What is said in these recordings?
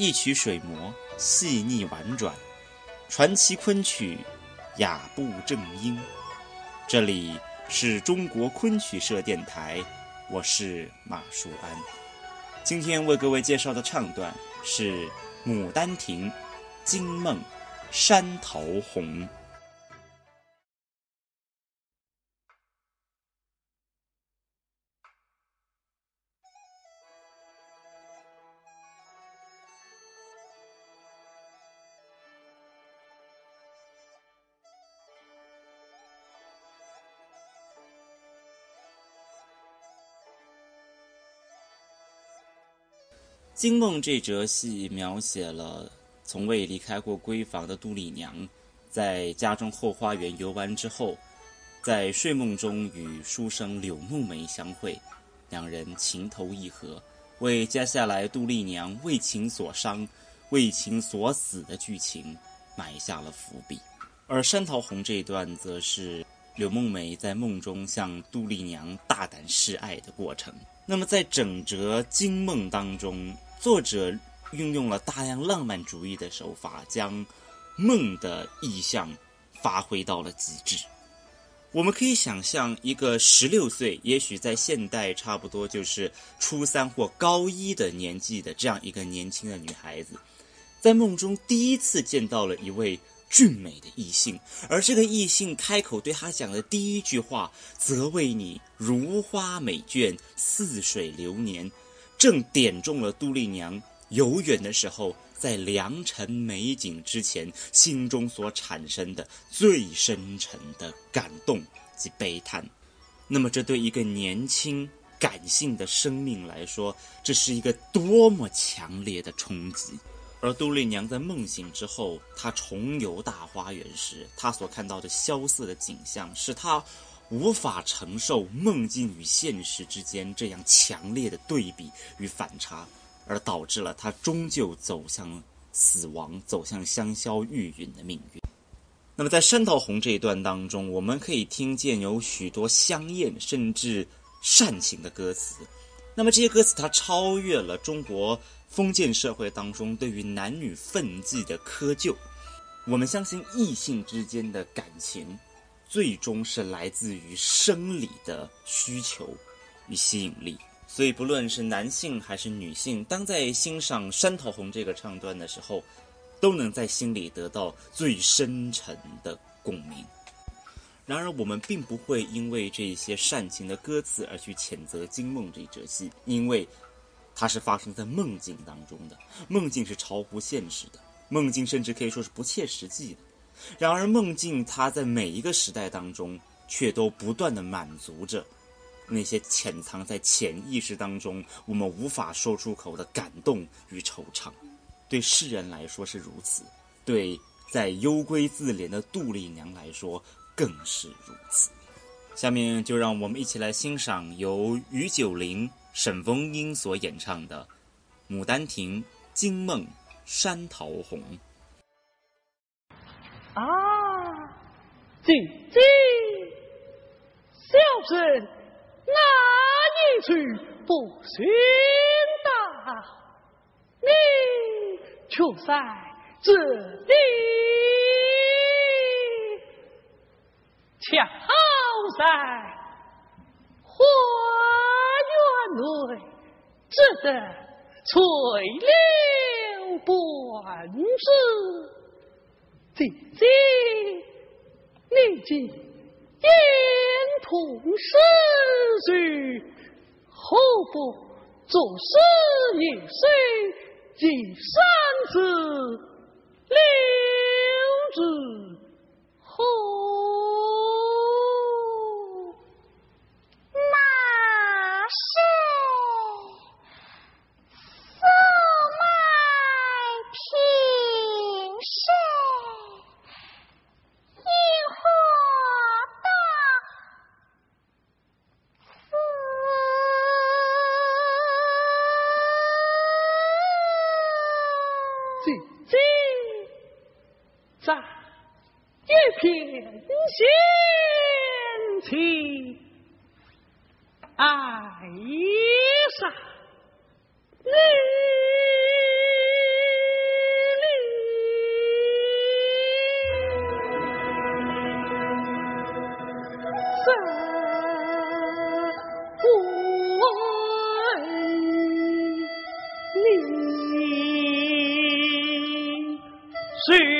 一曲水磨，细腻婉转，传奇昆曲，雅步正音。这里是中国昆曲社电台，我是马舒安。今天为各位介绍的唱段是《牡丹亭·惊梦·山桃红》。《惊梦》这折戏描写了从未离开过闺房的杜丽娘，在家中后花园游玩之后，在睡梦中与书生柳梦梅相会，两人情投意合，为接下来杜丽娘为情所伤、为情所死的剧情埋下了伏笔。而《山桃红》这一段，则是柳梦梅在梦中向杜丽娘大胆示爱的过程。那么，在整折《惊梦》当中，作者运用了大量浪漫主义的手法，将梦的意象发挥到了极致。我们可以想象，一个十六岁，也许在现代差不多就是初三或高一的年纪的这样一个年轻的女孩子，在梦中第一次见到了一位俊美的异性，而这个异性开口对她讲的第一句话，则为你如花美眷，似水流年。正点中了杜丽娘游远的时候，在良辰美景之前，心中所产生的最深沉的感动及悲叹。那么，这对一个年轻感性的生命来说，这是一个多么强烈的冲击！而杜丽娘在梦醒之后，她重游大花园时，她所看到的萧瑟的景象，是她。无法承受梦境与现实之间这样强烈的对比与反差，而导致了他终究走向死亡、走向香消玉殒的命运。那么，在《山桃红》这一段当中，我们可以听见有许多香艳甚至煽情的歌词。那么，这些歌词它超越了中国封建社会当中对于男女分际的窠臼。我们相信异性之间的感情。最终是来自于生理的需求与吸引力，所以不论是男性还是女性，当在欣赏《山桃红》这个唱段的时候，都能在心里得到最深沉的共鸣。然而，我们并不会因为这些煽情的歌词而去谴责《惊梦》这一折戏，因为它是发生在梦境当中的，梦境是超乎现实的，梦境甚至可以说是不切实际的。然而，梦境它在每一个时代当中，却都不断的满足着那些潜藏在潜意识当中我们无法说出口的感动与惆怅。对世人来说是如此，对在幽闺自怜的杜丽娘来说更是如此。下面就让我们一起来欣赏由于九龄、沈风英所演唱的《牡丹亭·惊梦·山桃红》。啊，姐姐，小生哪里去？不寻到？你却在这里，恰好在花园内，只得垂柳半枝。姐姐，你今眼痛失去，何不作诗一首，寄山子留之 See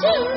soon.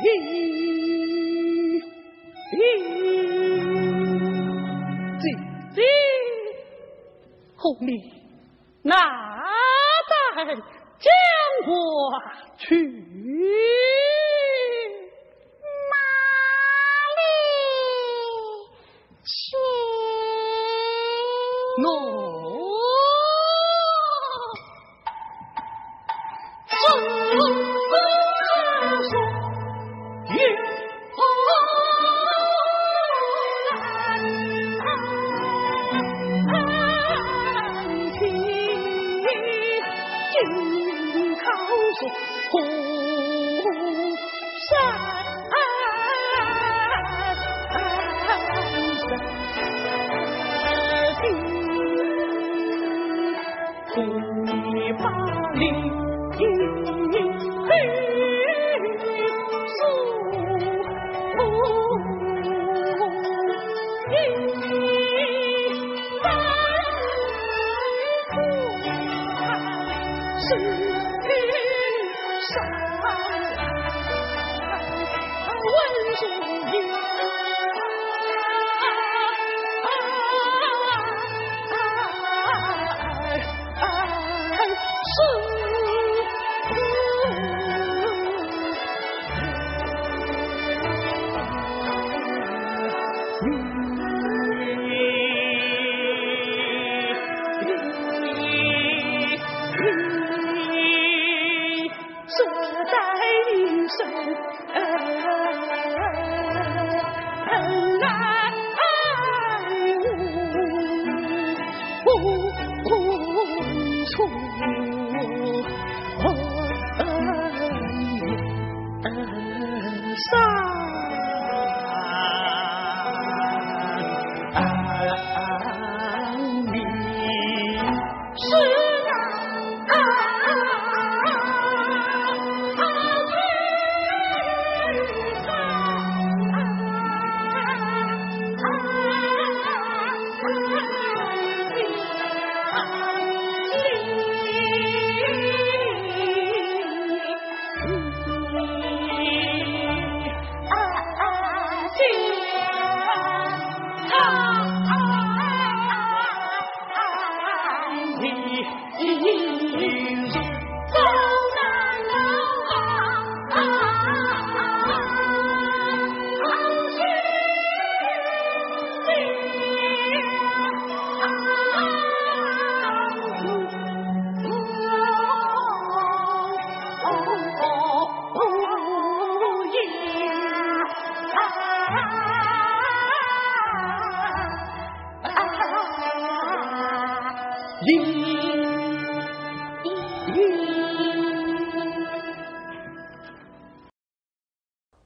你你你你，后面哪带将我去？哪里去？お。 안 녕.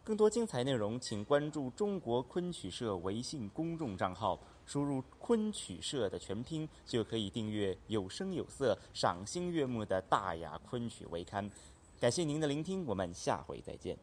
更多精彩内容，请关注中国昆曲社微信公众账号，输入“昆曲社”的全拼，就可以订阅有声有色、赏心悦目的大雅昆曲微刊。感谢您的聆听，我们下回再见。